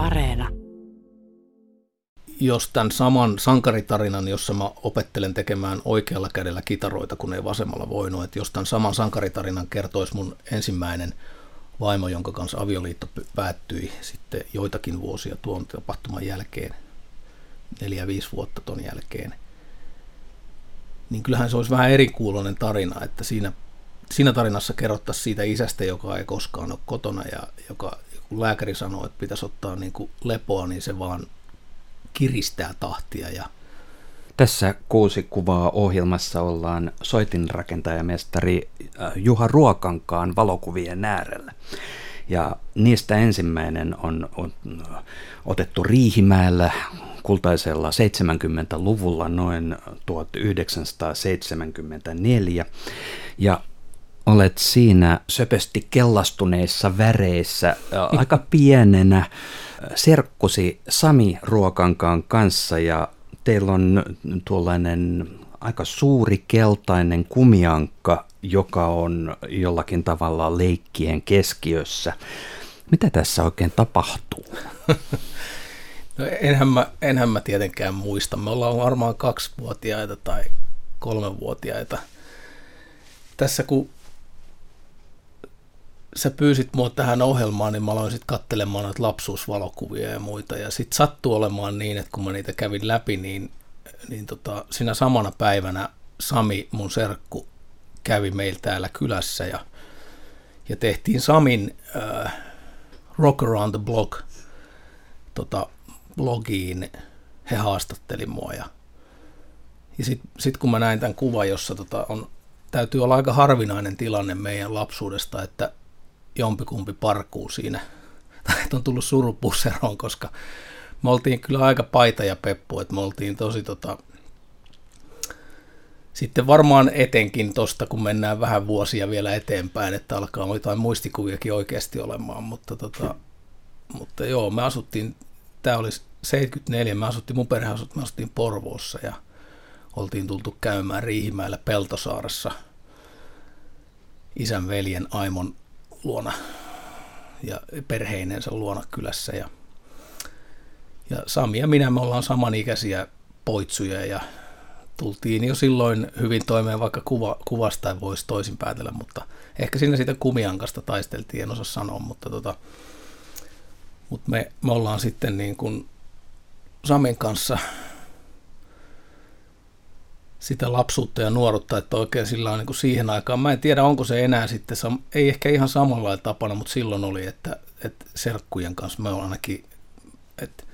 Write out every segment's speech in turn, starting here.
Areena. Jos tämän saman sankaritarinan, jossa mä opettelen tekemään oikealla kädellä kitaroita, kun ei vasemmalla voinut, että jos tämän saman sankaritarinan kertoisi mun ensimmäinen vaimo, jonka kanssa avioliitto päättyi sitten joitakin vuosia tuon tapahtuman jälkeen, neljä, viisi vuotta ton jälkeen, niin kyllähän se olisi vähän erikuuloinen tarina, että siinä, siinä tarinassa kerrottaisiin siitä isästä, joka ei koskaan ole kotona ja joka, lääkäri sanoo, että pitäisi ottaa niin kuin lepoa, niin se vaan kiristää tahtia ja tässä kuusi kuvaa ohjelmassa ollaan soitinrakentajamestari äh, Juha Ruokankaan valokuvien äärellä. Ja niistä ensimmäinen on, on otettu Riihimäellä kultaisella 70-luvulla noin 1974. Ja olet siinä söpösti kellastuneissa väreissä aika pienenä serkkusi Sami Ruokankaan kanssa ja teillä on tuollainen aika suuri keltainen kumiankka, joka on jollakin tavalla leikkien keskiössä. Mitä tässä oikein tapahtuu? No enhän mä, enhän mä tietenkään muista. Me ollaan varmaan kaksivuotiaita tai kolmevuotiaita. Tässä kun sä pyysit mua tähän ohjelmaan, niin mä aloin sitten katselemaan noita lapsuusvalokuvia ja muita. Ja sitten sattuu olemaan niin, että kun mä niitä kävin läpi, niin, niin tota, siinä samana päivänä Sami, mun serkku, kävi meillä täällä kylässä ja, ja tehtiin Samin äh, Rock Around the Block tota, blogiin. He haastatteli mua ja, ja sitten sit kun mä näin tämän kuvan, jossa tota, on, täytyy olla aika harvinainen tilanne meidän lapsuudesta, että jompikumpi parkuu siinä, tai on tullut surupusseroon, koska me oltiin kyllä aika paita ja peppu, että me oltiin tosi tota, sitten varmaan etenkin tosta, kun mennään vähän vuosia vielä eteenpäin, että alkaa jotain muistikuviakin oikeasti olemaan, mutta, tota, mutta joo, me asuttiin, tämä oli 74, me asuttiin, mun perhe asuttiin, me asuttiin Porvoossa ja oltiin tultu käymään Riihimäellä Peltosaaressa isän veljen Aimon luona ja perheinensä luona kylässä. Ja, ja Sami ja minä me ollaan samanikäisiä poitsuja ja tultiin jo silloin hyvin toimeen, vaikka kuva, kuvasta ei voisi toisin päätellä, mutta ehkä siinä siitä kumiankasta taisteltiin, en osaa sanoa, mutta, tota, mutta me, me ollaan sitten niin kuin Samin kanssa sitä lapsuutta ja nuoruutta, että oikein sillä on niin siihen aikaan, mä en tiedä onko se enää sitten, ei ehkä ihan samalla tapana, mutta silloin oli, että, että serkkujen kanssa me on ainakin, että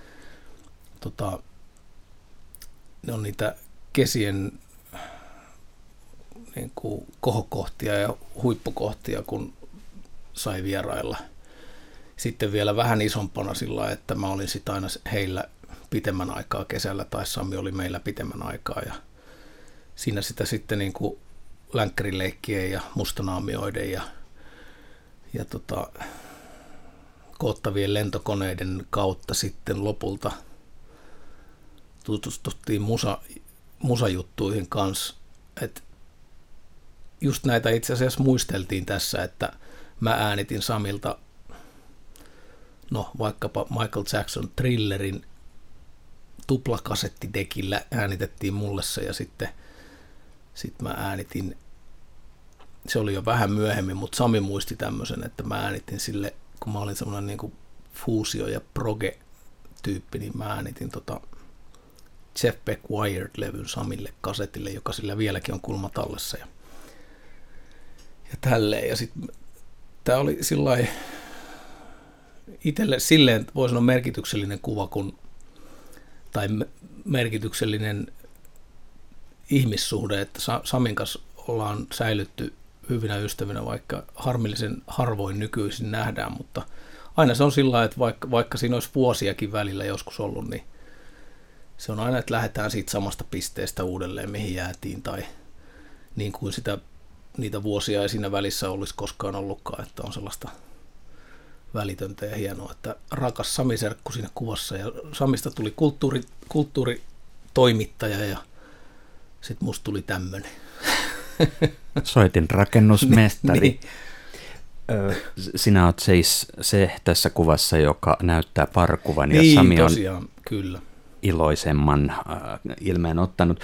tota, ne on niitä kesien niin kuin kohokohtia ja huippukohtia, kun sai vierailla. Sitten vielä vähän isompana sillä että mä olin sitten aina heillä pitemmän aikaa kesällä, tai Sami oli meillä pitemmän aikaa, ja siinä sitä sitten niin kuin länkkärileikkien ja mustanaamioiden ja, ja tota, koottavien lentokoneiden kautta sitten lopulta tutustuttiin musa, musajuttuihin kanssa. Et just näitä itse asiassa muisteltiin tässä, että mä äänitin Samilta no vaikkapa Michael Jackson Thrillerin tuplakasettidekillä äänitettiin mulle se ja sitten – sitten mä äänitin, se oli jo vähän myöhemmin, mutta Sami muisti tämmöisen, että mä äänitin sille, kun mä olin semmoinen niin fuusio- ja proge-tyyppi, niin mä äänitin tota Jeff Beck Wired-levyn Samille kasetille, joka sillä vieläkin on kulma tallessa. Ja, ja tälleen. Ja sitten tämä oli sillä itselle silleen, voi sanoa merkityksellinen kuva, kun, tai merkityksellinen ihmissuhde, että Samin kanssa ollaan säilytty hyvinä ystävinä, vaikka harmillisen harvoin nykyisin nähdään, mutta aina se on sillä että vaikka, vaikka siinä olisi vuosiakin välillä joskus ollut, niin se on aina, että lähdetään siitä samasta pisteestä uudelleen, mihin jäätiin, tai niin kuin sitä, niitä vuosia ei siinä välissä olisi koskaan ollutkaan, että on sellaista välitöntä ja hienoa, että rakas Sami Serkku siinä kuvassa, ja Samista tuli kulttuuri, kulttuuritoimittaja, ja sitten musta tuli tämmöinen. Soitin rakennusmestari. niin. sinä olet siis se tässä kuvassa, joka näyttää parkuvan niin, ja Sami on tosiaan, kyllä. iloisemman äh, ilmeen ottanut.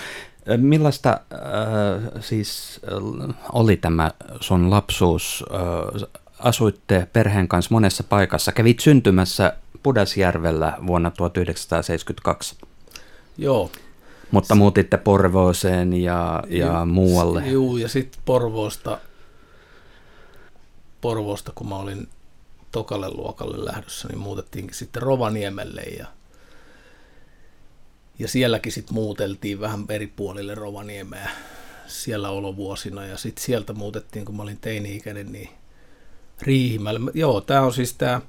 Millaista äh, siis äh, oli tämä sun lapsuus? Äh, asuitte perheen kanssa monessa paikassa. Kävit syntymässä Pudasjärvellä vuonna 1972. Joo. Mutta muutitte Porvooseen ja, ja muualle. Joo, ja sitten Porvoosta, Porvoosta, kun mä olin tokalle luokalle lähdössä, niin muutettiinkin sitten Rovaniemelle ja, ja sielläkin sitten muuteltiin vähän eri puolille Rovaniemeä siellä olovuosina ja sitten sieltä muutettiin, kun mä olin teini-ikäinen, niin Riihimäelle. Joo, tämä on siis tämä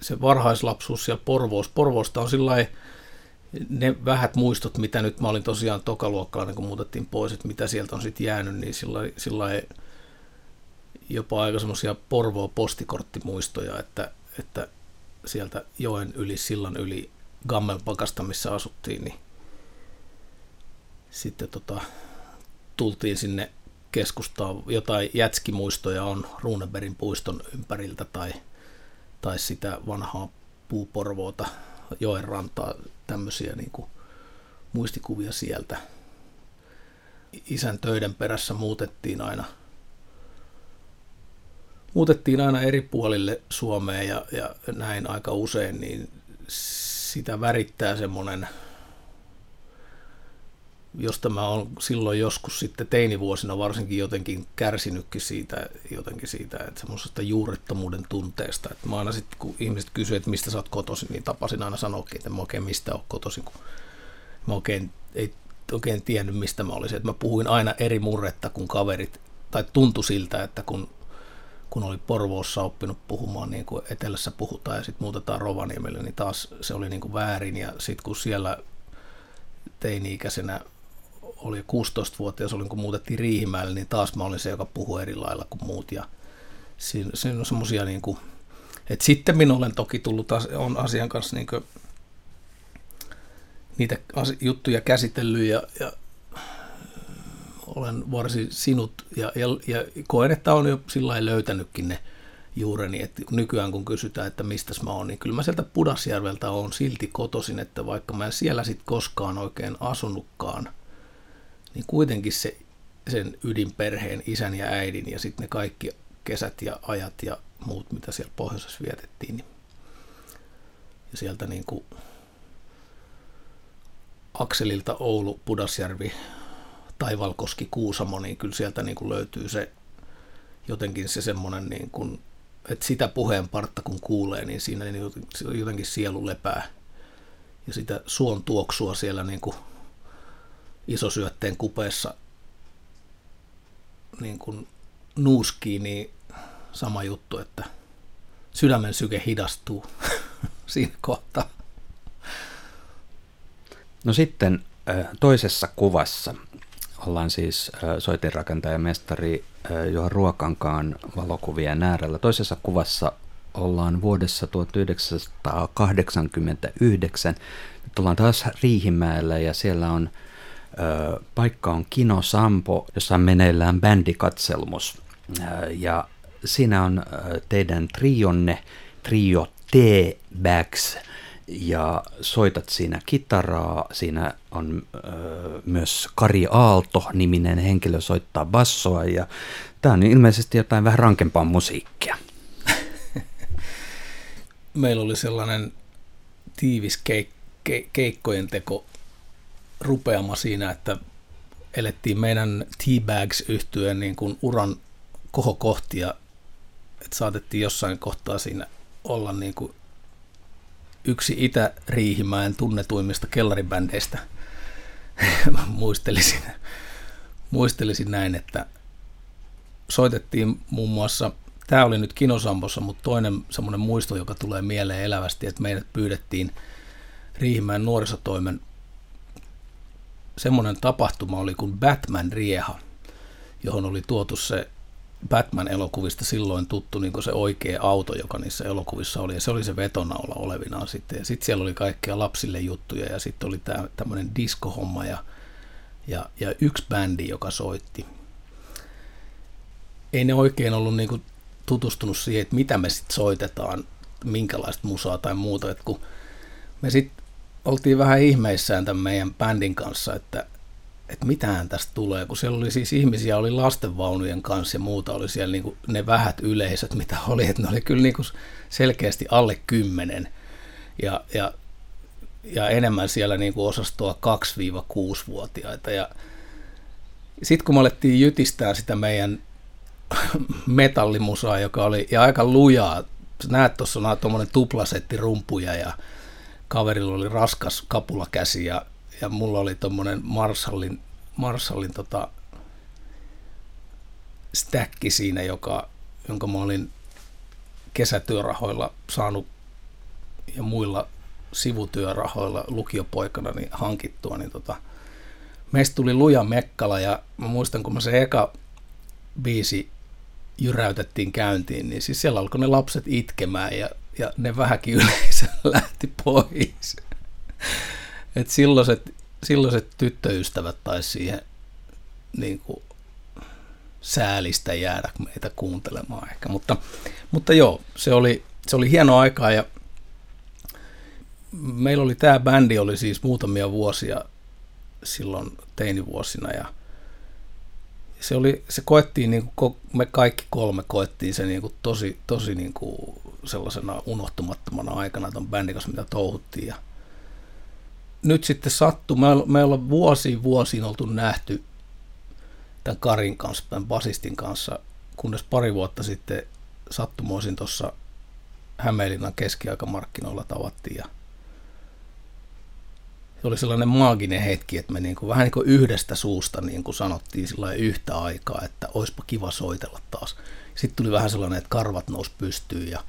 se varhaislapsuus siellä Porvoos. Porvoosta on sillä ne vähät muistot, mitä nyt mä olin tosiaan tokaluokkalainen, kun muutettiin pois, että mitä sieltä on sitten jäänyt, niin sillä, sillä jopa aika semmoisia Porvoo postikorttimuistoja, että, että sieltä joen yli, sillan yli Gammelpakasta, missä asuttiin, niin sitten tota, tultiin sinne keskustaan. Jotain jätskimuistoja on Runeberin puiston ympäriltä tai, tai sitä vanhaa puuporvoota, joen rantaa, tämmöisiä niin kuin muistikuvia sieltä. Isän töiden perässä muutettiin aina, muutettiin aina eri puolille Suomeen ja, ja näin aika usein, niin sitä värittää semmoinen – josta mä oon silloin joskus sitten teinivuosina varsinkin jotenkin kärsinytkin siitä, jotenkin siitä, että semmoisesta juurettomuuden tunteesta. Että mä aina sitten, kun ihmiset kysyivät, että mistä sä oot kotoisin, niin tapasin aina sanoakin, että mä oikein mistä oon kotoisin, kun mä oikein, ei oikein tiennyt, mistä mä olisin. Että mä puhuin aina eri murretta kuin kaverit, tai tuntui siltä, että kun, kun oli Porvoossa oppinut puhumaan niin kuin etelässä puhutaan ja sitten muutetaan Rovaniemelle, niin taas se oli niin kuin väärin. Ja sitten kun siellä teini-ikäisenä oli 16-vuotias, olin kun muutettiin Riihimäelle, niin taas mä olin se, joka puhui eri lailla kuin muut. Ja siinä, siinä on semmoisia, niin kuin, että sitten minä olen toki tullut on asian kanssa niin kuin, niitä juttuja käsitellyt ja, ja olen varsin sinut ja, ja, ja koen, että on jo sillä löytänytkin ne juureni, että nykyään kun kysytään, että mistä mä oon, niin kyllä mä sieltä Pudasjärveltä on silti kotosin, että vaikka mä en siellä sitten koskaan oikein asunutkaan – niin kuitenkin se, sen ydinperheen, isän ja äidin ja sitten ne kaikki kesät ja ajat ja muut, mitä siellä pohjoisessa vietettiin. Niin ja sieltä niin kuin Akselilta Oulu, Pudasjärvi, Taivalkoski, Kuusamo, niin kyllä sieltä niin kuin löytyy se jotenkin se semmoinen, niin kuin, että sitä puheen partta kun kuulee, niin siinä niin jotenkin sielu lepää. Ja sitä suon tuoksua siellä niin kuin isosyötteen kupeessa niin kuin nuuskii, niin sama juttu, että sydämen syke hidastuu siinä kohtaa. No sitten toisessa kuvassa ollaan siis soitinrakentaja mestari Juha Ruokankaan valokuvien äärellä. Toisessa kuvassa ollaan vuodessa 1989. Nyt ollaan taas Riihimäellä ja siellä on paikka on Kino Sampo, jossa on meneillään bändikatselmus. Ja siinä on teidän trionne, trio T-Bags, ja soitat siinä kitaraa. Siinä on myös Kari Aalto-niminen henkilö soittaa bassoa, ja tämä on ilmeisesti jotain vähän rankempaa musiikkia. Meillä oli sellainen tiivis keik- ke- keikkojen teko rupeama siinä, että elettiin meidän T-Bags yhtyeen niin kuin uran kohokohtia, että saatettiin jossain kohtaa siinä olla niin kuin yksi Itä-Riihimäen tunnetuimmista kellaribändeistä. muistelisin, muistelisin näin, että soitettiin muun muassa, tämä oli nyt Kinosampossa, mutta toinen semmoinen muisto, joka tulee mieleen elävästi, että meidät pyydettiin Riihimäen nuorisotoimen semmoinen tapahtuma oli kuin Batman Rieha, johon oli tuotu se Batman-elokuvista silloin tuttu niin se oikea auto, joka niissä elokuvissa oli, ja se oli se vetonaula olevinaan sitten. Ja sitten siellä oli kaikkea lapsille juttuja, ja sitten oli tämä tämmöinen diskohomma, ja, ja, ja yksi bändi, joka soitti. Ei ne oikein ollut niin kuin tutustunut siihen, että mitä me sitten soitetaan, minkälaista musaa tai muuta. Et kun me sitten oltiin vähän ihmeissään tämän meidän bändin kanssa, että, että mitähän tästä tulee, kun siellä oli siis ihmisiä, oli lastenvaunujen kanssa ja muuta, oli siellä niin ne vähät yleisöt, mitä oli, että ne oli kyllä niin selkeästi alle kymmenen. Ja, ja, ja enemmän siellä niin osastoa 2-6-vuotiaita ja sitten kun me alettiin jytistää sitä meidän metallimusaa, joka oli ja aika lujaa, näet tuossa on tuommoinen tuplasetti rumpuja ja kaverilla oli raskas kapulakäsi ja, ja mulla oli tuommoinen Marshallin, Marshallin tota, stäkki siinä, joka, jonka mä olin kesätyörahoilla saanut ja muilla sivutyörahoilla lukiopoikana niin hankittua, niin tota, meistä tuli luja mekkala ja mä muistan, kun mä se eka biisi jyräytettiin käyntiin, niin siis siellä alkoi ne lapset itkemään ja, ja ne vähäkin yleisö lähti pois. Et silloiset, silloiset tyttöystävät taisi siihen niin kuin, säälistä jäädä meitä kuuntelemaan ehkä. Mutta, mutta joo, se oli, se oli hieno aikaa ja meillä oli tämä bändi oli siis muutamia vuosia silloin teinivuosina ja se, oli, se koettiin, niin kuin, me kaikki kolme koettiin se niin kuin tosi, tosi niin kuin sellaisena unohtumattomana aikana ton bändin kanssa, mitä touhuttiin. Ja nyt sitten sattui, me, me ollaan vuosiin vuosiin oltu nähty tämän Karin kanssa, tämän basistin kanssa, kunnes pari vuotta sitten sattumoisin tuossa Hämeenlinnan keskiaikamarkkinoilla tavattiin ja se oli sellainen maaginen hetki, että me niin kuin, vähän niin kuin yhdestä suusta niin kuin sanottiin sillä yhtä aikaa, että olisipa kiva soitella taas. Sitten tuli vähän sellainen, että karvat nousi pystyyn ja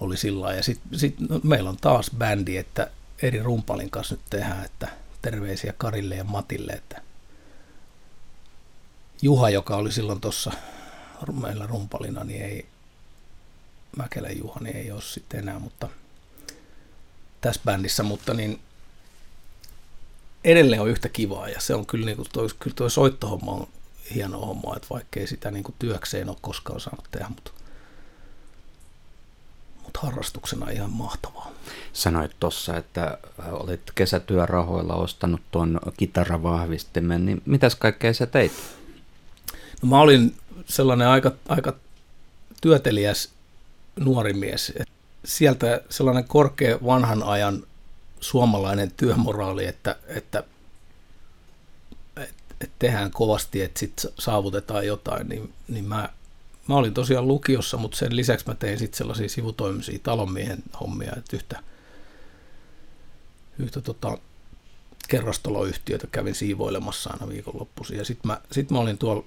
oli sillä Ja sitten sit, no, meillä on taas bändi, että eri rumpalin kanssa nyt tehdään, että terveisiä Karille ja Matille, että Juha, joka oli silloin tuossa meillä rumpalina, niin ei, Mäkelän Juha, niin ei ole sitten enää, mutta tässä bändissä, mutta niin edelleen on yhtä kivaa ja se on kyllä, niin kuin toi, kyllä toi soittohomma on hieno homma, että vaikkei sitä niin kuin työkseen ole koskaan saanut tehdä, mutta, mutta harrastuksena ihan mahtavaa. Sanoit tuossa, että olit kesätyörahoilla ostanut tuon kitaravahvistimen, niin mitäs kaikkea sä teit? No mä olin sellainen aika, aika työtelijäs nuori mies. Sieltä sellainen korkea vanhan ajan suomalainen työmoraali, että, että, että, tehdään kovasti, että sitten saavutetaan jotain, niin, niin mä, mä olin tosiaan lukiossa, mutta sen lisäksi mä tein sitten sellaisia sivutoimisia talonmiehen hommia, että yhtä, yhtä tota, kerrostaloyhtiötä kävin siivoilemassa aina viikonloppuisin. Ja sitten mä, sit mä olin tuolla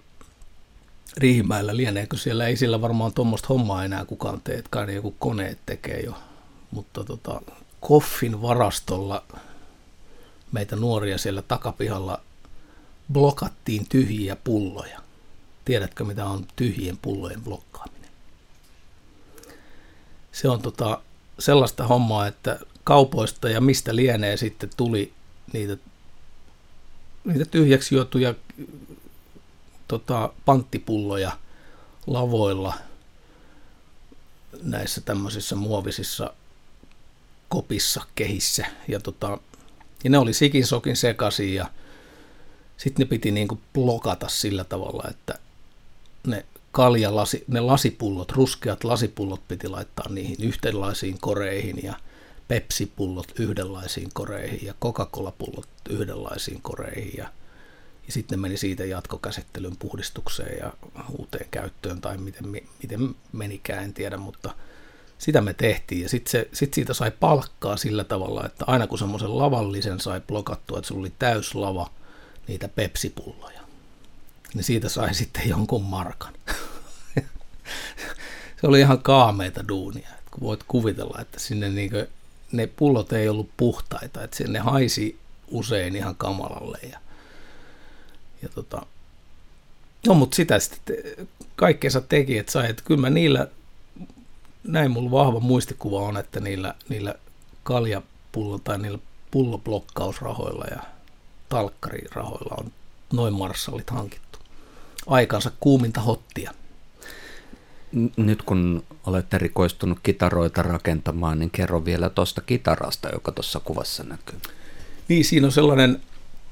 Riihimäellä, lieneekö siellä, ei sillä varmaan tuommoista hommaa enää kukaan tee, että kai joku koneet tekee jo. Mutta tota, Koffin varastolla meitä nuoria siellä takapihalla blokattiin tyhjiä pulloja. Tiedätkö, mitä on tyhjien pullojen blokkaaminen? Se on tota, sellaista hommaa, että kaupoista ja mistä lienee sitten tuli niitä, niitä tyhjäksi juotuja tota, panttipulloja lavoilla näissä tämmöisissä muovisissa kopissa kehissä. Ja, tota, ja ne oli sikin sokin sekaisin ja sitten ne piti niinku blokata sillä tavalla, että ne kaljalasi, ne lasipullot, ruskeat lasipullot piti laittaa niihin yhdenlaisiin koreihin ja Pepsi-pullot yhdenlaisiin koreihin ja Coca-Cola-pullot yhdenlaisiin koreihin ja, ja sitten meni siitä jatkokäsittelyn puhdistukseen ja uuteen käyttöön tai miten, miten menikään, en tiedä, mutta – sitä me tehtiin ja sitten sit siitä sai palkkaa sillä tavalla, että aina kun semmoisen lavallisen sai blokattua, että sulla oli täyslava niitä pepsipulloja, niin siitä sai sitten jonkun markan. se oli ihan kaameita duunia. Että kun voit kuvitella, että sinne niinku, ne pullot ei ollut puhtaita, että ne haisi usein ihan kamalalle. Ja, ja tota, no mutta sitä sitten kaikkeensa teki, että sai, että kyllä mä niillä näin mulla vahva muistikuva on, että niillä, niillä kaljapullo tai niillä pulloblokkausrahoilla ja talkkarirahoilla on noin marssallit hankittu. Aikansa kuuminta hottia. nyt kun olet erikoistunut kitaroita rakentamaan, niin kerro vielä tuosta kitarasta, joka tuossa kuvassa näkyy. Niin, siinä on sellainen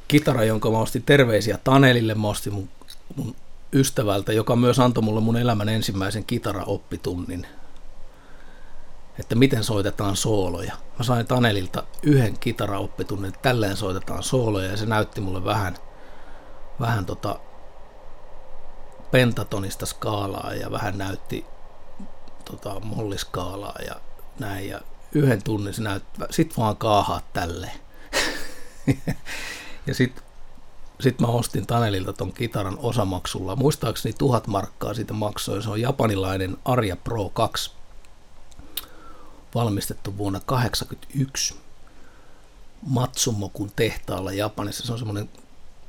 kitara, jonka mä ostin terveisiä Tanelille, mä ostin mun, mun ystävältä, joka myös antoi mulle mun elämän ensimmäisen kitaraoppitunnin, että miten soitetaan sooloja. Mä sain Tanelilta yhden kitaraoppitunnin, että tälleen soitetaan sooloja, ja se näytti mulle vähän, vähän tota pentatonista skaalaa ja vähän näytti tota, molliskaalaa ja näin. Ja yhden tunnin se näytti, sit vaan kaahaa tälleen. ja sitten sit mä ostin Tanelilta ton kitaran osamaksulla. Muistaakseni tuhat markkaa siitä maksoi. Se on japanilainen Arja Pro 2 valmistettu vuonna 1981 Matsumokun tehtaalla Japanissa. Se on semmoinen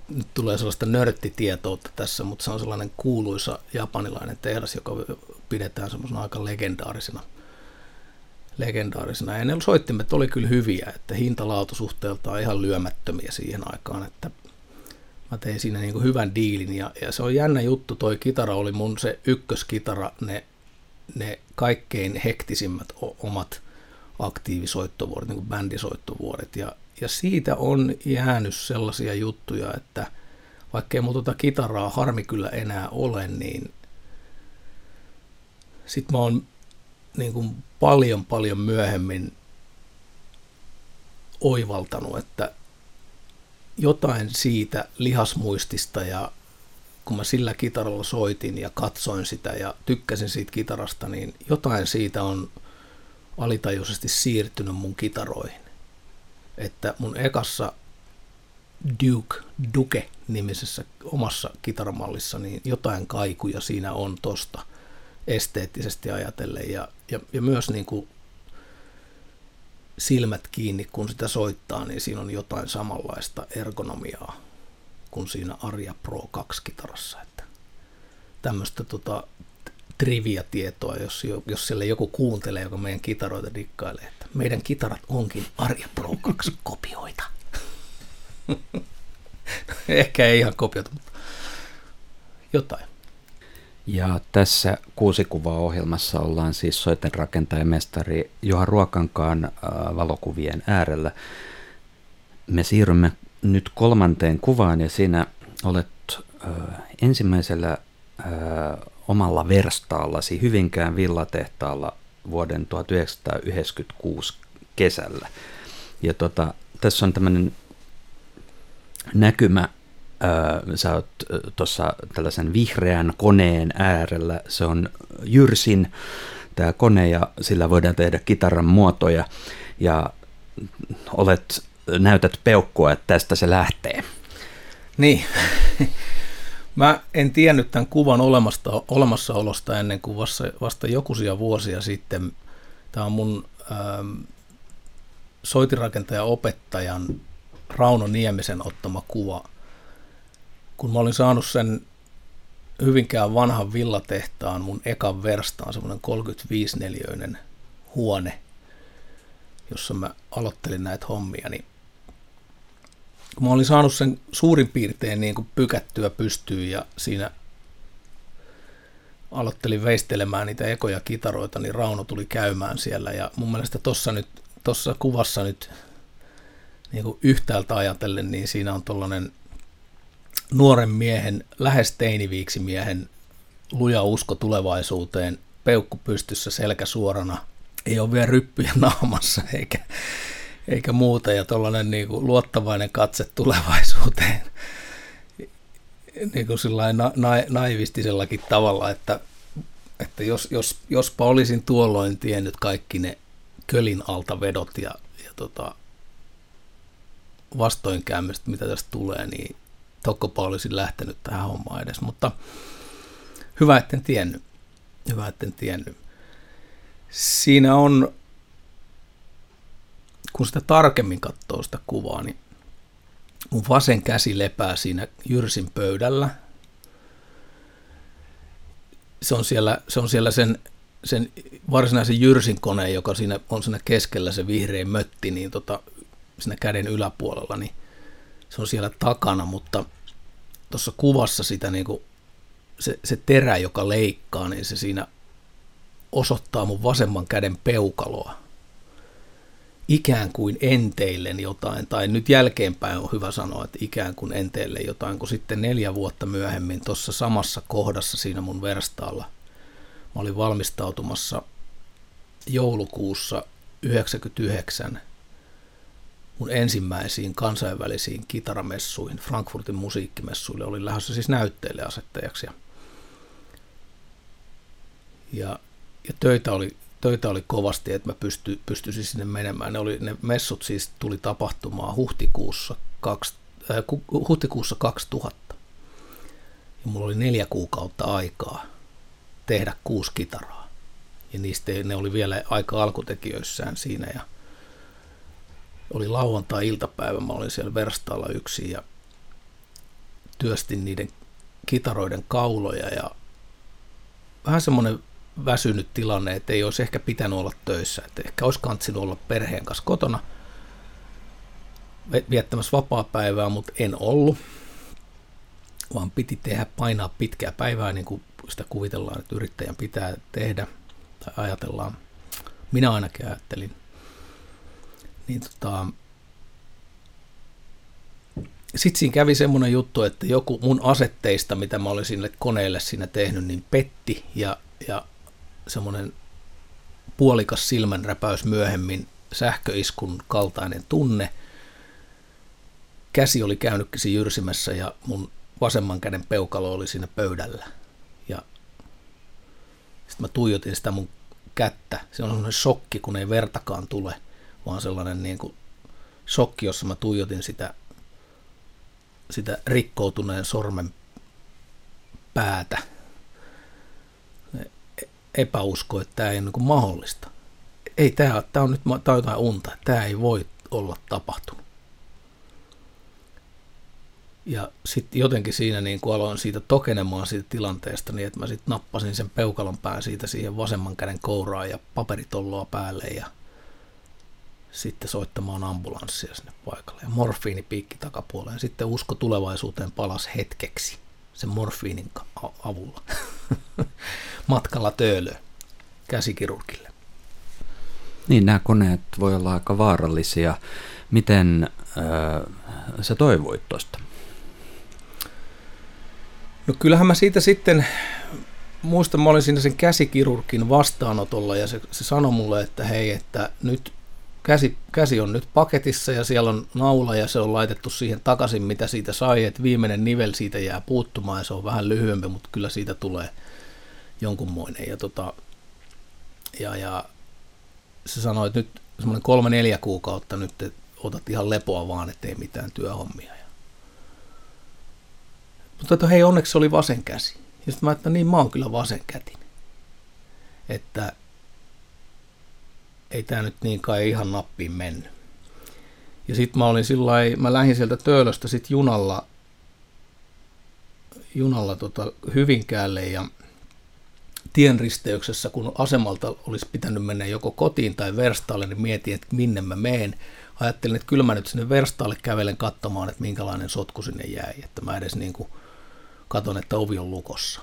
nyt tulee sellaista nörttitietoutta tässä, mutta se on sellainen kuuluisa japanilainen tehdas, joka pidetään semmoisena aika legendaarisena. legendaarisena. Ja ne soittimet oli kyllä hyviä, että hintalaatusuhteeltaan ihan lyömättömiä siihen aikaan, että mä tein siinä niin hyvän diilin ja, ja, se on jännä juttu, toi kitara oli mun se ykköskitara, ne, ne kaikkein hektisimmät omat aktiivisoittovuodet, niin kuin bändisoittovuodet ja ja siitä on jäänyt sellaisia juttuja, että vaikkei mulla tuota kitaraa harmi kyllä enää ole, niin sit mä oon niin kuin paljon paljon myöhemmin oivaltanut, että jotain siitä lihasmuistista ja kun mä sillä kitaralla soitin ja katsoin sitä ja tykkäsin siitä kitarasta, niin jotain siitä on alitajuisesti siirtynyt mun kitaroihin. Että mun ekassa Duke, Duke-nimisessä omassa kitaramallissa, niin jotain kaikuja siinä on tosta esteettisesti ajatellen. Ja, ja, ja myös niin kuin silmät kiinni, kun sitä soittaa, niin siinä on jotain samanlaista ergonomiaa kuin siinä Arja Pro 2 kitarassa. Että tämmöistä tota, trivia-tietoa, jos, jos siellä joku kuuntelee, joka meidän kitaroita dikkailee, että meidän kitarat onkin Arja Pro 2 kopioita. Ehkä ei ihan kopioita, mutta jotain. Ja tässä kuusikuvaa-ohjelmassa ollaan siis soitenrakentajamestari Juha Ruokankaan äh, valokuvien äärellä. Me siirrymme nyt kolmanteen kuvaan ja siinä olet ensimmäisellä omalla verstaallasi Hyvinkään villatehtaalla vuoden 1996 kesällä. Ja tota, tässä on tämmöinen näkymä, ää, sä oot tuossa tällaisen vihreän koneen äärellä, se on Jyrsin tämä kone ja sillä voidaan tehdä kitaran muotoja ja olet, näytät peukkua, että tästä se lähtee. Niin, Mä en tiennyt tämän kuvan olemasta, olemassaolosta ennen kuin vasta, vasta jokuisia vuosia sitten. Tämä on mun ähm, soitirakentaja opettajan Rauno Niemisen ottama kuva. Kun mä olin saanut sen Hyvinkään vanhan villatehtaan mun ekan verstaan, semmoinen 35-neliöinen huone, jossa mä aloittelin näitä hommia, niin kun mä olin saanut sen suurin piirtein niin kuin pykättyä pystyyn ja siinä aloittelin veistelemään niitä ekoja kitaroita, niin Rauno tuli käymään siellä ja mun mielestä tuossa nyt, tossa kuvassa nyt niin kuin yhtäältä ajatellen, niin siinä on tuollainen nuoren miehen, lähes teiniviiksi miehen luja usko tulevaisuuteen, peukku pystyssä, selkä suorana, ei ole vielä ryppyjä naamassa eikä, eikä muuta, ja tuollainen niin luottavainen katse tulevaisuuteen niin kuin na, na, naivistisellakin tavalla, että, että jos, jos, jospa olisin tuolloin tiennyt kaikki ne kölin alta vedot ja, ja tota, vastoinkäymistä, mitä tästä tulee, niin tokkopa olisin lähtenyt tähän hommaan edes, mutta hyvä, etten tiennyt. Hyvä, etten tiennyt. Siinä on kun sitä tarkemmin katsoo sitä kuvaa, niin mun vasen käsi lepää siinä Jyrsin pöydällä. Se on siellä, se on siellä sen, sen varsinaisen Jyrsin koneen, joka siinä on siinä keskellä se vihreä mötti, niin tota, siinä käden yläpuolella, niin se on siellä takana, mutta tuossa kuvassa sitä niin kuin, se, se terä, joka leikkaa, niin se siinä osoittaa mun vasemman käden peukaloa ikään kuin enteillen jotain, tai nyt jälkeenpäin on hyvä sanoa, että ikään kuin enteille jotain, kun sitten neljä vuotta myöhemmin tuossa samassa kohdassa siinä mun verstaalla, mä olin valmistautumassa joulukuussa 99 mun ensimmäisiin kansainvälisiin kitaramessuihin, Frankfurtin musiikkimessuille, olin lähdössä siis näytteille asettajaksi. Ja, ja, ja töitä oli töitä oli kovasti, että mä pysty, pystyisin sinne menemään. Ne, oli, ne messut siis tuli tapahtumaan huhtikuussa, kaksi, äh, huhtikuussa 2000. Ja mulla oli neljä kuukautta aikaa tehdä kuusi kitaraa. Ja niistä ne oli vielä aika alkutekijöissään siinä. Ja oli lauantai-iltapäivä, mä olin siellä verstaalla yksin ja työstin niiden kitaroiden kauloja ja vähän semmoinen väsynyt tilanne, että ei olisi ehkä pitänyt olla töissä. Että ehkä olisi kantsinut olla perheen kanssa kotona viettämässä vapaa-päivää, mutta en ollut, vaan piti tehdä, painaa pitkää päivää, niin kuin sitä kuvitellaan, että yrittäjän pitää tehdä, tai ajatellaan. Minä ainakin ajattelin. Niin tota, sitten siinä kävi semmoinen juttu, että joku mun asetteista, mitä mä olin sinne koneelle siinä tehnyt, niin petti ja, ja semmoinen puolikas silmänräpäys myöhemmin, sähköiskun kaltainen tunne. Käsi oli käynytkin jyrsimässä ja mun vasemman käden peukalo oli siinä pöydällä. Ja sitten mä tuijotin sitä mun kättä. Se on semmoinen shokki, kun ei vertakaan tule, vaan sellainen niin kuin shokki, jossa mä tuijotin sitä, sitä rikkoutuneen sormen päätä epäusko, että tämä ei ole niin mahdollista. Ei, tämä, tämä on nyt tämä on jotain unta. Tämä ei voi olla tapahtunut. Ja sitten jotenkin siinä niin kuin aloin siitä tokenemaan siitä tilanteesta, niin että mä sitten nappasin sen peukalon pään siitä siihen vasemman käden kouraan ja paperitolloa päälle ja sitten soittamaan ambulanssia sinne paikalle. Ja morfiinipiikki takapuoleen. Sitten usko tulevaisuuteen palas hetkeksi sen morfiinin avulla. matkalla töölö käsikirurgille. Niin, nämä koneet voi olla aika vaarallisia. Miten äh, sä toivoit tuosta? No kyllähän mä siitä sitten, muistan mä olin siinä sen käsikirurgin vastaanotolla ja se, se sanoi mulle, että hei, että nyt käsi, käsi on nyt paketissa ja siellä on naula ja se on laitettu siihen takaisin, mitä siitä sai, että viimeinen nivel siitä jää puuttumaan ja se on vähän lyhyempi, mutta kyllä siitä tulee jonkunmoinen. Ja, tota, ja, ja se sanoi, että nyt semmoinen kolme neljä kuukautta nyt otat ihan lepoa vaan, ettei mitään työhommia. Mutta että hei, onneksi se oli vasen käsi. Ja sitten mä että niin mä oon kyllä vasen kätin. Että ei tämä nyt niin kai ihan nappiin mennyt. Ja sitten mä olin sillä mä lähdin sieltä Töölöstä sitten junalla, junalla tota Hyvinkäälle ja tienristeyksessä, kun asemalta olisi pitänyt mennä joko kotiin tai verstaalle, niin mietin, että minne mä meen. Ajattelin, että kyllä mä nyt sinne verstaalle kävelen katsomaan, että minkälainen sotku sinne jäi, että mä edes niin katon, että ovi on lukossa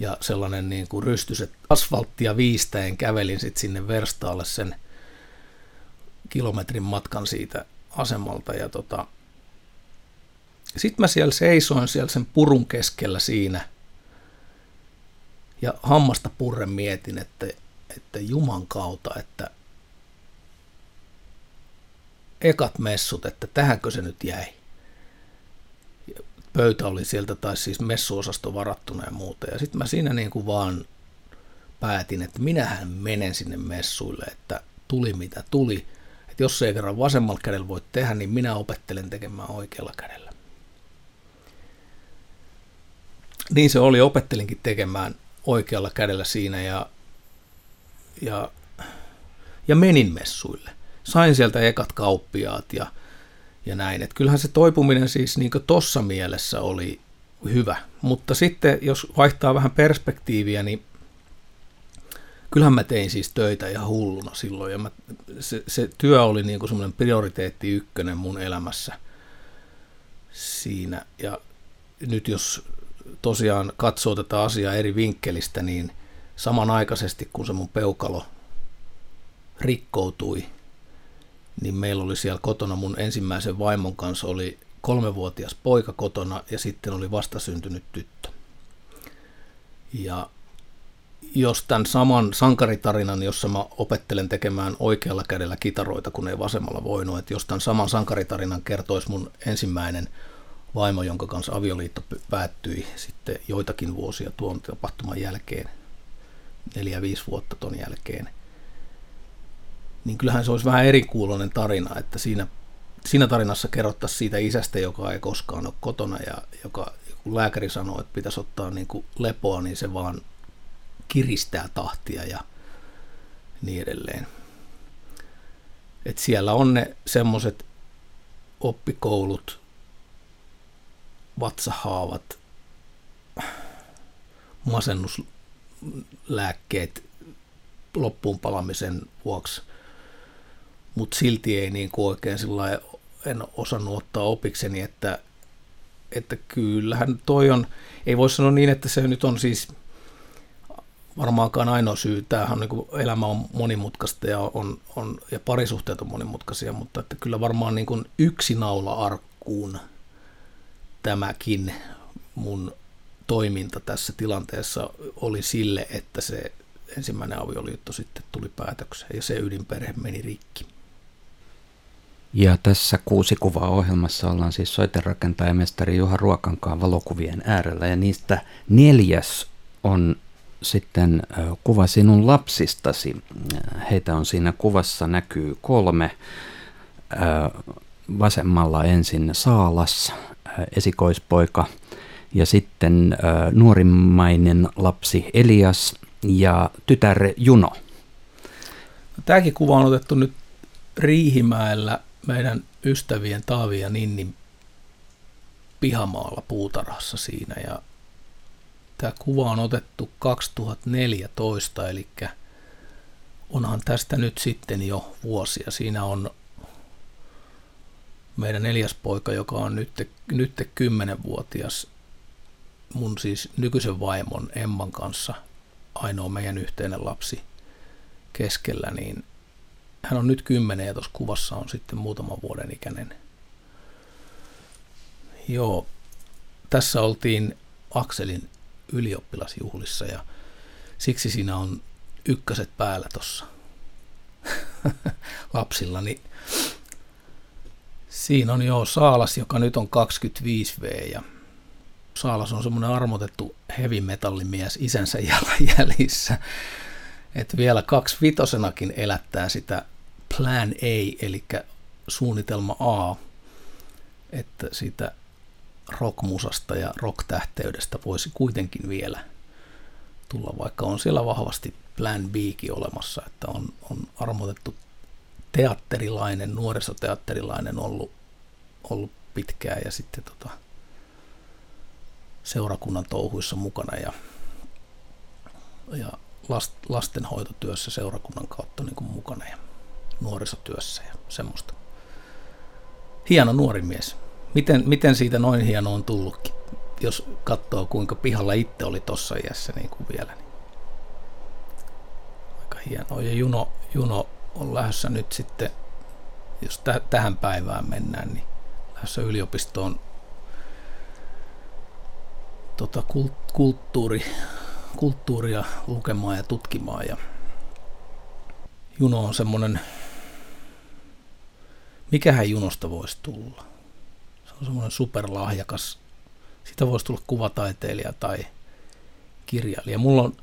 ja sellainen niin kuin rystyset asfalttia viistäen kävelin sitten sinne verstaalle sen kilometrin matkan siitä asemalta ja tota, sitten mä siellä seisoin siellä sen purun keskellä siinä ja hammasta purren mietin, että, että Juman kautta, että ekat messut, että tähänkö se nyt jäi pöytä oli sieltä, tai siis messuosasto varattuna ja muuta. Ja sitten mä siinä niin kuin vaan päätin, että minähän menen sinne messuille, että tuli mitä tuli. Että jos ei kerran vasemmalla kädellä voi tehdä, niin minä opettelen tekemään oikealla kädellä. Niin se oli, opettelinkin tekemään oikealla kädellä siinä ja, ja, ja menin messuille. Sain sieltä ekat kauppiaat ja ja näin. Et kyllähän se toipuminen siis niin tuossa mielessä oli hyvä, mutta sitten jos vaihtaa vähän perspektiiviä, niin kyllähän mä tein siis töitä ihan hulluna silloin, ja mä, se, se työ oli niin semmoinen prioriteetti ykkönen mun elämässä siinä, ja nyt jos tosiaan katsoo tätä asiaa eri vinkkelistä, niin samanaikaisesti kun se mun peukalo rikkoutui, niin meillä oli siellä kotona mun ensimmäisen vaimon kanssa oli kolmevuotias poika kotona ja sitten oli vastasyntynyt tyttö. Ja jos tämän saman sankaritarinan, jossa mä opettelen tekemään oikealla kädellä kitaroita, kun ei vasemmalla voinut, että jos tämän saman sankaritarinan kertoisi mun ensimmäinen vaimo, jonka kanssa avioliitto päättyi sitten joitakin vuosia tuon tapahtuman jälkeen, neljä, viisi vuotta ton jälkeen, niin kyllähän se olisi vähän erikuuloinen tarina, että siinä, siinä tarinassa kerrottaisiin siitä isästä, joka ei koskaan ole kotona ja joka, kun lääkäri sanoo, että pitäisi ottaa niin kuin lepoa, niin se vaan kiristää tahtia ja niin edelleen. Et siellä on ne semmoiset oppikoulut, vatsahaavat, masennuslääkkeet loppuun palamisen vuoksi, mutta silti ei niin kuin oikein sillä en osannut ottaa opikseni, että, että kyllähän toi on, ei voi sanoa niin, että se nyt on siis varmaankaan ainoa syy. Tämähän on, niin kuin, elämä on monimutkaista ja, on, on, ja parisuhteet on monimutkaisia, mutta että kyllä varmaan niin kuin yksi naula arkkuun tämäkin mun toiminta tässä tilanteessa oli sille, että se ensimmäinen avioliitto sitten tuli päätökseen ja se ydinperhe meni rikki. Ja tässä kuusi kuvaa ohjelmassa ollaan siis soiterakentaja-mestari Juha Ruokankaan valokuvien äärellä ja niistä neljäs on sitten kuva sinun lapsistasi. Heitä on siinä kuvassa näkyy kolme. Vasemmalla ensin Saalas, esikoispoika, ja sitten nuorimmainen lapsi Elias ja tytär Juno. Tämäkin kuva on otettu nyt Riihimäellä meidän ystävien Taavi ja Ninnin pihamaalla puutarhassa siinä ja Tämä kuva on otettu 2014, eli onhan tästä nyt sitten jo vuosia. Siinä on meidän neljäs poika, joka on nyt, nyt 10-vuotias, mun siis nykyisen vaimon Emman kanssa ainoa meidän yhteinen lapsi keskellä, niin hän on nyt 10 ja tuossa kuvassa on sitten muutaman vuoden ikäinen. Joo, tässä oltiin Akselin ylioppilasjuhlissa ja siksi siinä on ykköset päällä tuossa lapsilla, niin siinä on jo Saalas, joka nyt on 25V ja Saalas on semmoinen armotettu heavy metallimies isänsä jäljissä, että vielä kaksi vitosenakin elättää sitä Plan A, eli suunnitelma A, että sitä rockmusasta ja rocktähteydestä voisi kuitenkin vielä tulla, vaikka on siellä vahvasti Plan Bkin olemassa, että on, on armotettu teatterilainen, nuorisoteatterilainen ollut, ollut pitkään ja sitten tota, seurakunnan touhuissa mukana ja, ja last, lastenhoitotyössä seurakunnan kautta niin kuin mukana ja nuorisotyössä ja semmoista. Hieno nuori mies miten, miten siitä noin hieno on tullutkin, jos katsoo kuinka pihalla itse oli tossa iässä niin kuin vielä. Niin. Aika hienoa. Ja Juno, Juno on lähdössä nyt sitten, jos t- tähän päivään mennään, niin lähdössä yliopistoon tota, kult- kulttuuri, kulttuuria lukemaan ja tutkimaan. Ja Juno on semmoinen, mikähän Junosta voisi tulla? on semmoinen superlahjakas. Sitä voisi tulla kuvataiteilija tai kirjailija. Mulla on,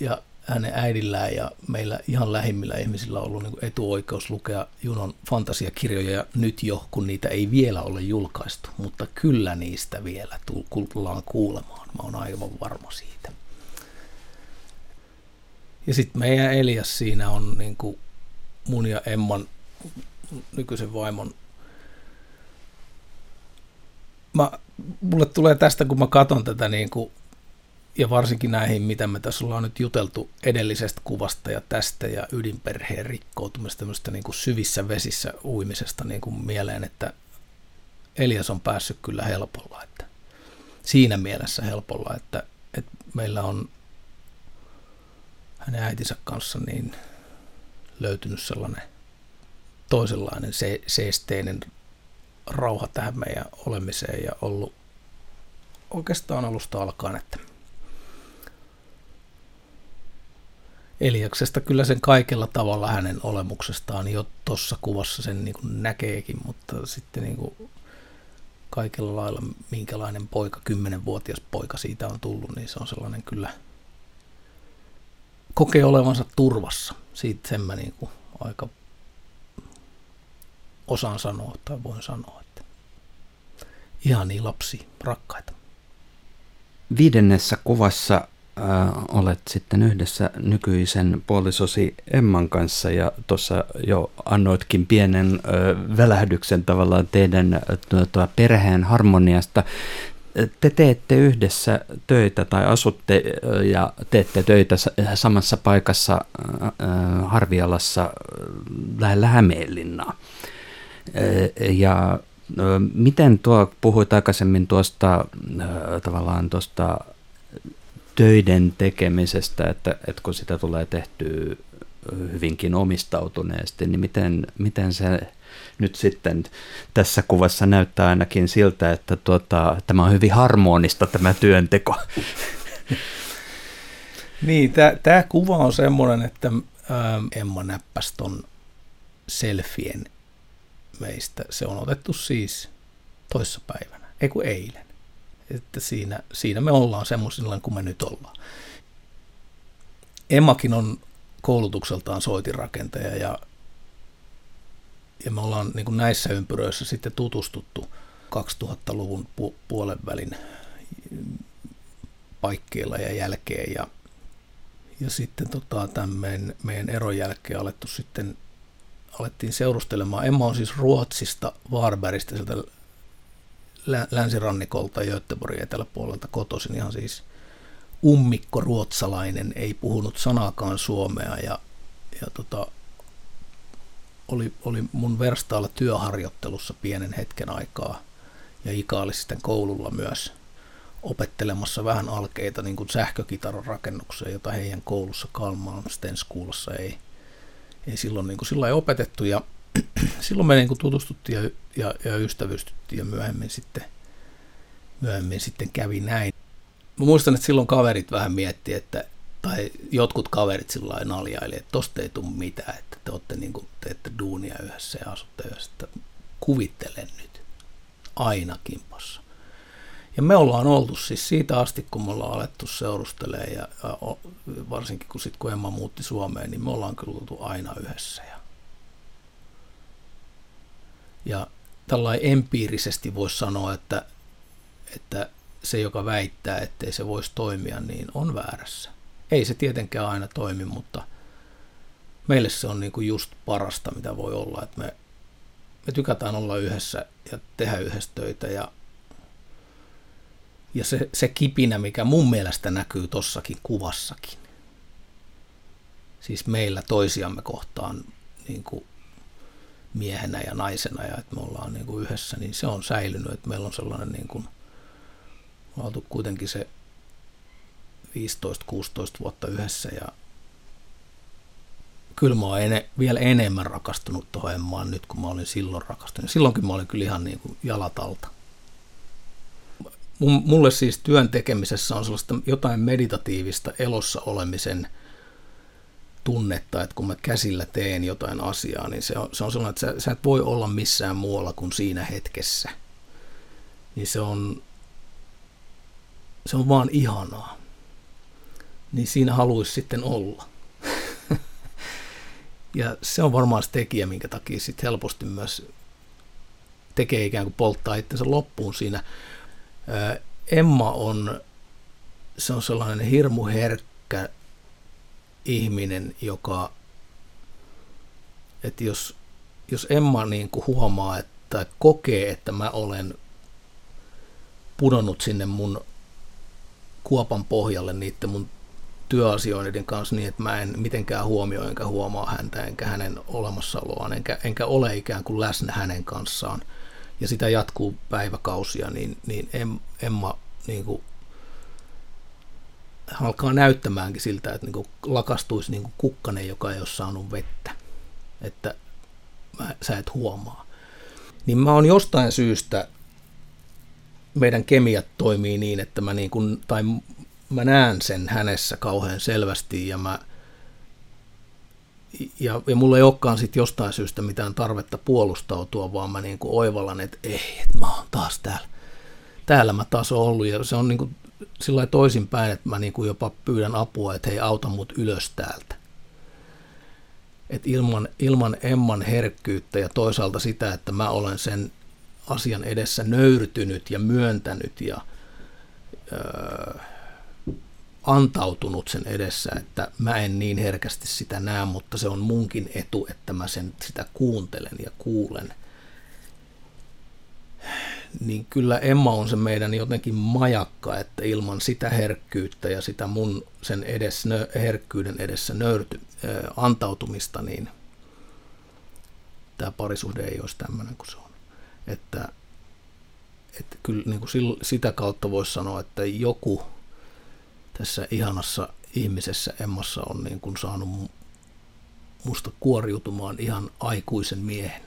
ja hänen äidillään ja meillä ihan lähimmillä ihmisillä on ollut niin etuoikeus lukea Junon fantasiakirjoja nyt jo, kun niitä ei vielä ole julkaistu, mutta kyllä niistä vielä tullaan kuulemaan. Mä oon aivan varma siitä. Ja sitten meidän Elias siinä on niin kuin mun ja Emman nykyisen vaimon mä, mulle tulee tästä, kun mä katson tätä niin kuin, ja varsinkin näihin, mitä me tässä ollaan nyt juteltu edellisestä kuvasta ja tästä ja ydinperheen rikkoutumista, tämmöistä niin kuin syvissä vesissä uimisesta niin kuin mieleen, että Elias on päässyt kyllä helpolla. Että siinä mielessä helpolla, että, että meillä on hänen äitinsä kanssa niin löytynyt sellainen toisenlainen se, seesteinen rauha tähän meidän olemiseen ja ollut oikeastaan alusta alkaen, että Eliaksesta kyllä sen kaikella tavalla hänen olemuksestaan jo tuossa kuvassa sen niin kuin näkeekin, mutta sitten niin kuin kaikella lailla minkälainen poika, kymmenenvuotias poika siitä on tullut, niin se on sellainen kyllä kokee olevansa turvassa. Siitä sen mä niin kuin aika osaan sanoa tai voin sanoa, että ihan niin lapsi, rakkaita. Viidennessä kuvassa äh, olet sitten yhdessä nykyisen puolisosi Emman kanssa ja tuossa jo annoitkin pienen äh, välähdyksen tavallaan teidän äh, tuota, perheen harmoniasta. Te teette yhdessä töitä tai asutte äh, ja teette töitä samassa paikassa äh, Harvialassa äh, lähellä Hämeenlinnaa. Ja miten tuo, puhuit aikaisemmin tuosta tavallaan tuosta töiden tekemisestä, että, että kun sitä tulee tehtyä hyvinkin omistautuneesti, niin miten, miten se nyt sitten tässä kuvassa näyttää ainakin siltä, että tuota, tämä on hyvin harmonista tämä työnteko. niin, tämä kuva on semmoinen, että ää, Emma näppäsi ton selfien meistä. Se on otettu siis toissapäivänä, ei kun eilen että siinä, siinä me ollaan semmoisilla kuin me nyt ollaan. Emmakin on koulutukseltaan soitinrakentaja ja, ja me ollaan niin kuin näissä ympyröissä sitten tutustuttu 2000-luvun pu- puolen välin paikkeilla ja jälkeen ja, ja sitten tota, tämän meidän, meidän eron jälkeen alettu sitten alettiin seurustelemaan. Emma on siis Ruotsista, Varbergista, sieltä länsirannikolta Göteborgin eteläpuolelta kotoisin. Ihan siis ummikko ruotsalainen, ei puhunut sanaakaan suomea ja, ja tota, oli, oli mun verstaalla työharjoittelussa pienen hetken aikaa ja Ika oli sitten koululla myös opettelemassa vähän alkeita niin kuin sähkökitaran rakennukseen, jota heidän koulussa Kalmaan Schoolissa ei, ei silloin niin kuin sillä ei opetettu. Ja silloin me niin tutustuttiin ja, ja, ja ystävystyttiin ja myöhemmin sitten, myöhemmin sitten kävi näin. Mä muistan, että silloin kaverit vähän miettii, että, tai jotkut kaverit sillä lailla naljaili, että tosta ei tule mitään, että te olette niin kuin, teette duunia yhdessä ja asutte yhdessä, että kuvittelen nyt aina kimpassa. Ja me ollaan oltu siis siitä asti, kun me ollaan alettu seurustelemaan ja, ja varsinkin kun, sit, kun Emma muutti Suomeen, niin me ollaan kyllä oltu aina yhdessä. Ja ja tällainen empiirisesti voisi sanoa, että, että se, joka väittää, ettei se voisi toimia, niin on väärässä. Ei se tietenkään aina toimi, mutta meille se on niin kuin just parasta, mitä voi olla, että me, me tykätään olla yhdessä ja tehdä yhdessä töitä ja, ja se, se kipinä, mikä mun mielestä näkyy tossakin kuvassakin, siis meillä toisiamme kohtaan niin kuin miehenä ja naisena ja että me ollaan niin kuin yhdessä, niin se on säilynyt, että meillä on sellainen niin kuin, oltu kuitenkin se 15-16 vuotta yhdessä ja kyllä mä oon ene, vielä enemmän rakastunut tuohon Emmaan nyt, kun mä olin silloin rakastunut. Silloinkin mä olin kyllä ihan niin kuin jalatalta. Mulle siis työn tekemisessä on sellaista jotain meditatiivista elossa olemisen – tunnetta, että kun mä käsillä teen jotain asiaa, niin se on, se on sellainen, että sä, sä et voi olla missään muualla kuin siinä hetkessä. Niin se on, se on vaan ihanaa. Niin siinä haluaisi sitten olla. ja se on varmaan se tekijä, minkä takia sitten helposti myös tekee ikään kuin polttaa itsensä loppuun siinä. Emma on, se on sellainen hirmu herkkä ihminen, joka, että jos, jos Emma niin kuin huomaa, että kokee, että mä olen pudonnut sinne mun kuopan pohjalle niiden mun työasioiden kanssa niin, että mä en mitenkään huomioi enkä huomaa häntä enkä hänen olemassaoloaan, enkä, enkä ole ikään kuin läsnä hänen kanssaan, ja sitä jatkuu päiväkausia, niin, niin Emma niin kuin, alkaa näyttämäänkin siltä, että niin kuin lakastuisi niin kuin joka ei ole saanut vettä. Että mä, sä et huomaa. Niin mä oon jostain syystä, meidän kemiat toimii niin, että mä, niin kuin, tai mä näen sen hänessä kauhean selvästi ja mä ja, ja mulla ei olekaan sit jostain syystä mitään tarvetta puolustautua, vaan mä niin kuin oivallan, että ei, että mä oon taas täällä. Täällä mä taas oon ollut ja se on niin kuin sillä toisinpäin, että mä niin kuin jopa pyydän apua, että hei auta mut ylös täältä. Et ilman, ilman Emman herkkyyttä ja toisaalta sitä, että mä olen sen asian edessä nöyrtynyt ja myöntänyt ja öö, antautunut sen edessä, että mä en niin herkästi sitä näe, mutta se on munkin etu, että mä sen, sitä kuuntelen ja kuulen. Niin kyllä Emma on se meidän jotenkin majakka, että ilman sitä herkkyyttä ja sitä mun sen edes, herkkyyden edessä nöyrty, antautumista, niin tämä parisuhde ei olisi tämmöinen kuin se on. Että, että kyllä niin kuin sitä kautta voisi sanoa, että joku tässä ihanassa ihmisessä Emmassa on niin kuin saanut musta kuoriutumaan ihan aikuisen miehen.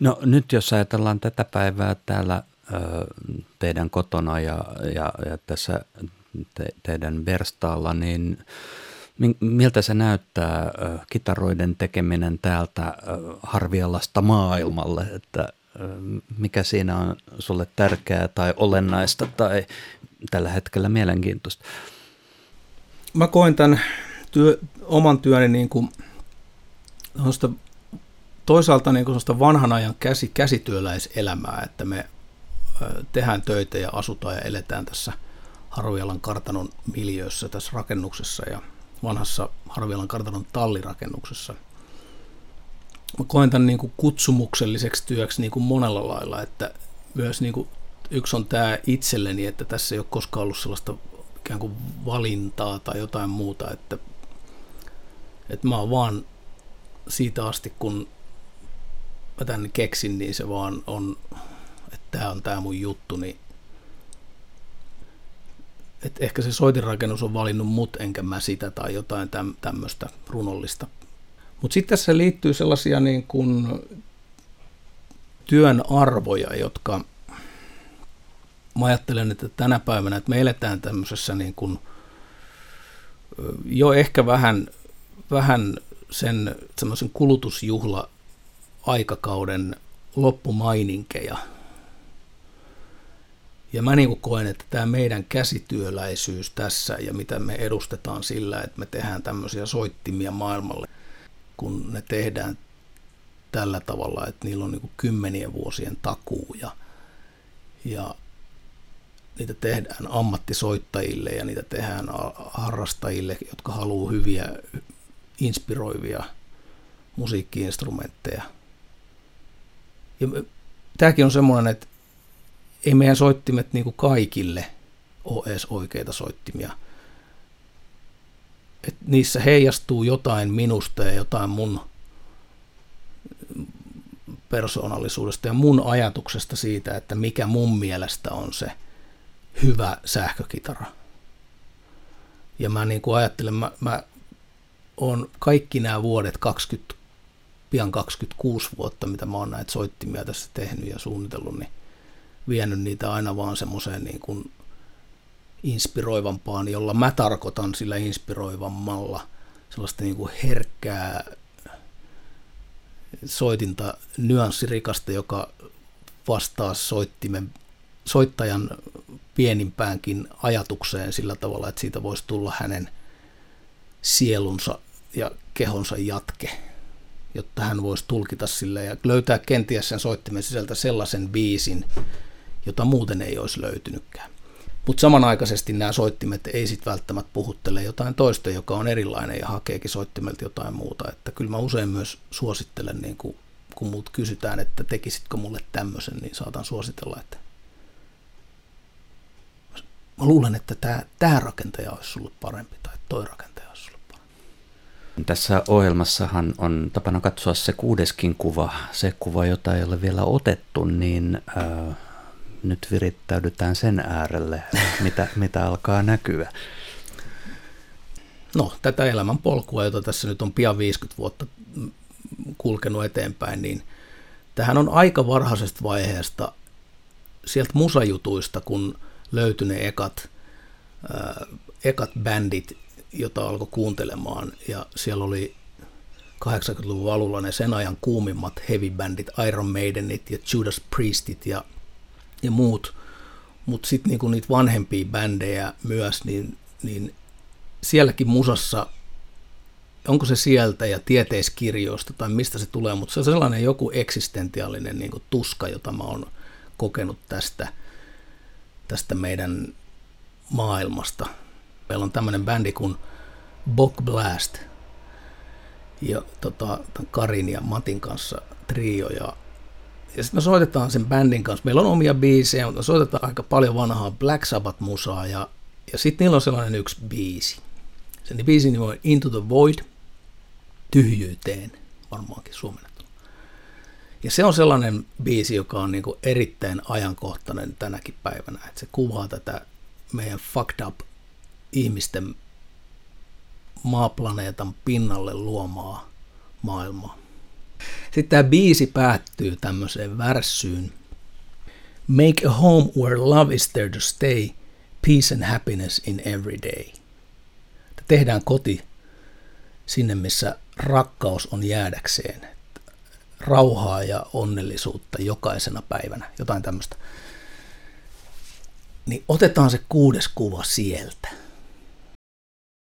No nyt jos ajatellaan tätä päivää täällä teidän kotona ja, ja, ja tässä te, teidän verstaalla, niin miltä se näyttää kitaroiden tekeminen täältä Harvialasta maailmalle, että mikä siinä on sulle tärkeää tai olennaista tai tällä hetkellä mielenkiintoista? mä koen tämän työ, oman työni niin kuin toisaalta niin kuin vanhan ajan käsi, käsityöläiselämää, että me tehdään töitä ja asutaan ja eletään tässä Harvialan kartanon miljöössä tässä rakennuksessa ja vanhassa Harvialan kartanon tallirakennuksessa. Mä koen tämän niin kuin kutsumukselliseksi työksi niin kuin monella lailla, että myös niin kuin yksi on tämä itselleni, että tässä ei ole koskaan ollut sellaista ikään kuin valintaa tai jotain muuta, että, että mä oon vaan siitä asti, kun mä tänne keksin, niin se vaan on, tämä on tämä mun juttu, niin että ehkä se soitinrakennus on valinnut mut, enkä mä sitä tai jotain tämmöistä runollista. Mutta sitten tässä liittyy sellaisia niin kuin työn arvoja, jotka – mä ajattelen, että tänä päivänä, että me eletään tämmöisessä niin kuin, jo ehkä vähän, vähän sen semmoisen kulutusjuhla aikakauden loppumaininkeja. Ja mä niin koen, että tämä meidän käsityöläisyys tässä ja mitä me edustetaan sillä, että me tehdään tämmöisiä soittimia maailmalle, kun ne tehdään tällä tavalla, että niillä on niin kymmenien vuosien takuu ja, ja niitä tehdään ammattisoittajille ja niitä tehdään harrastajille, jotka haluaa hyviä, inspiroivia musiikkiinstrumentteja. Ja tämäkin on semmoinen, että ei meidän soittimet niin kuin kaikille ole edes oikeita soittimia. Et niissä heijastuu jotain minusta ja jotain mun persoonallisuudesta ja mun ajatuksesta siitä, että mikä mun mielestä on se – hyvä sähkökitara. Ja mä niin kuin ajattelen, mä, mä oon kaikki nämä vuodet, 20, pian 26 vuotta, mitä mä oon näitä soittimia tässä tehnyt ja suunnitellut, niin vienyt niitä aina vaan semmoiseen niin kuin inspiroivampaan, jolla mä tarkoitan sillä inspiroivammalla sellaista niin kuin herkkää soitinta, nyanssirikasta, joka vastaa soittimen, soittajan pienimpäänkin ajatukseen sillä tavalla, että siitä voisi tulla hänen sielunsa ja kehonsa jatke, jotta hän voisi tulkita sille ja löytää kenties sen soittimen sisältä sellaisen biisin, jota muuten ei olisi löytynytkään. Mutta samanaikaisesti nämä soittimet ei sitten välttämättä puhuttele jotain toista, joka on erilainen ja hakeekin soittimelta jotain muuta. Että kyllä mä usein myös suosittelen, niin kun, kun muut kysytään, että tekisitkö mulle tämmöisen, niin saatan suositella, että mä luulen, että tämä, tämä rakentaja olisi sulle parempi tai toi rakentaja olisi sulle parempi. Tässä ohjelmassahan on tapana katsoa se kuudeskin kuva, se kuva, jota ei ole vielä otettu, niin äh, nyt virittäydytään sen äärelle, mitä, mitä alkaa näkyä. No, tätä elämän polkua, jota tässä nyt on pian 50 vuotta kulkenut eteenpäin, niin tähän on aika varhaisesta vaiheesta sieltä musajutuista, kun löytyi ne ekat, äh, ekat bändit, jota alkoi kuuntelemaan, ja siellä oli 80-luvun alulla ne sen ajan kuumimmat heavy-bändit, Iron Maidenit ja Judas Priestit ja, ja muut, mutta sitten niinku niitä vanhempia bändejä myös, niin, niin sielläkin musassa, onko se sieltä ja tieteiskirjoista tai mistä se tulee, mutta se on sellainen joku eksistentiaalinen niin tuska, jota mä oon kokenut tästä, tästä meidän maailmasta. Meillä on tämmöinen bändi kuin Bog Blast, ja tota, Karin ja Matin kanssa trio ja ja sitten me soitetaan sen bändin kanssa. Meillä on omia biisejä, mutta me soitetaan aika paljon vanhaa Black Sabbath-musaa ja, ja sitten niillä on sellainen yksi biisi. Sen biisin nimi on Into the Void, tyhjyyteen, varmaankin suomennettuna. Ja se on sellainen biisi, joka on niinku erittäin ajankohtainen tänäkin päivänä, että se kuvaa tätä meidän fucked up ihmisten maaplaneetan pinnalle luomaa maailmaa. Sitten tämä biisi päättyy tämmöiseen värssyyn. Make a home where love is there to stay, peace and happiness in every day. Tehdään koti sinne, missä rakkaus on jäädäkseen. Rauhaa ja onnellisuutta jokaisena päivänä, jotain tämmöistä. Niin otetaan se kuudes kuva sieltä.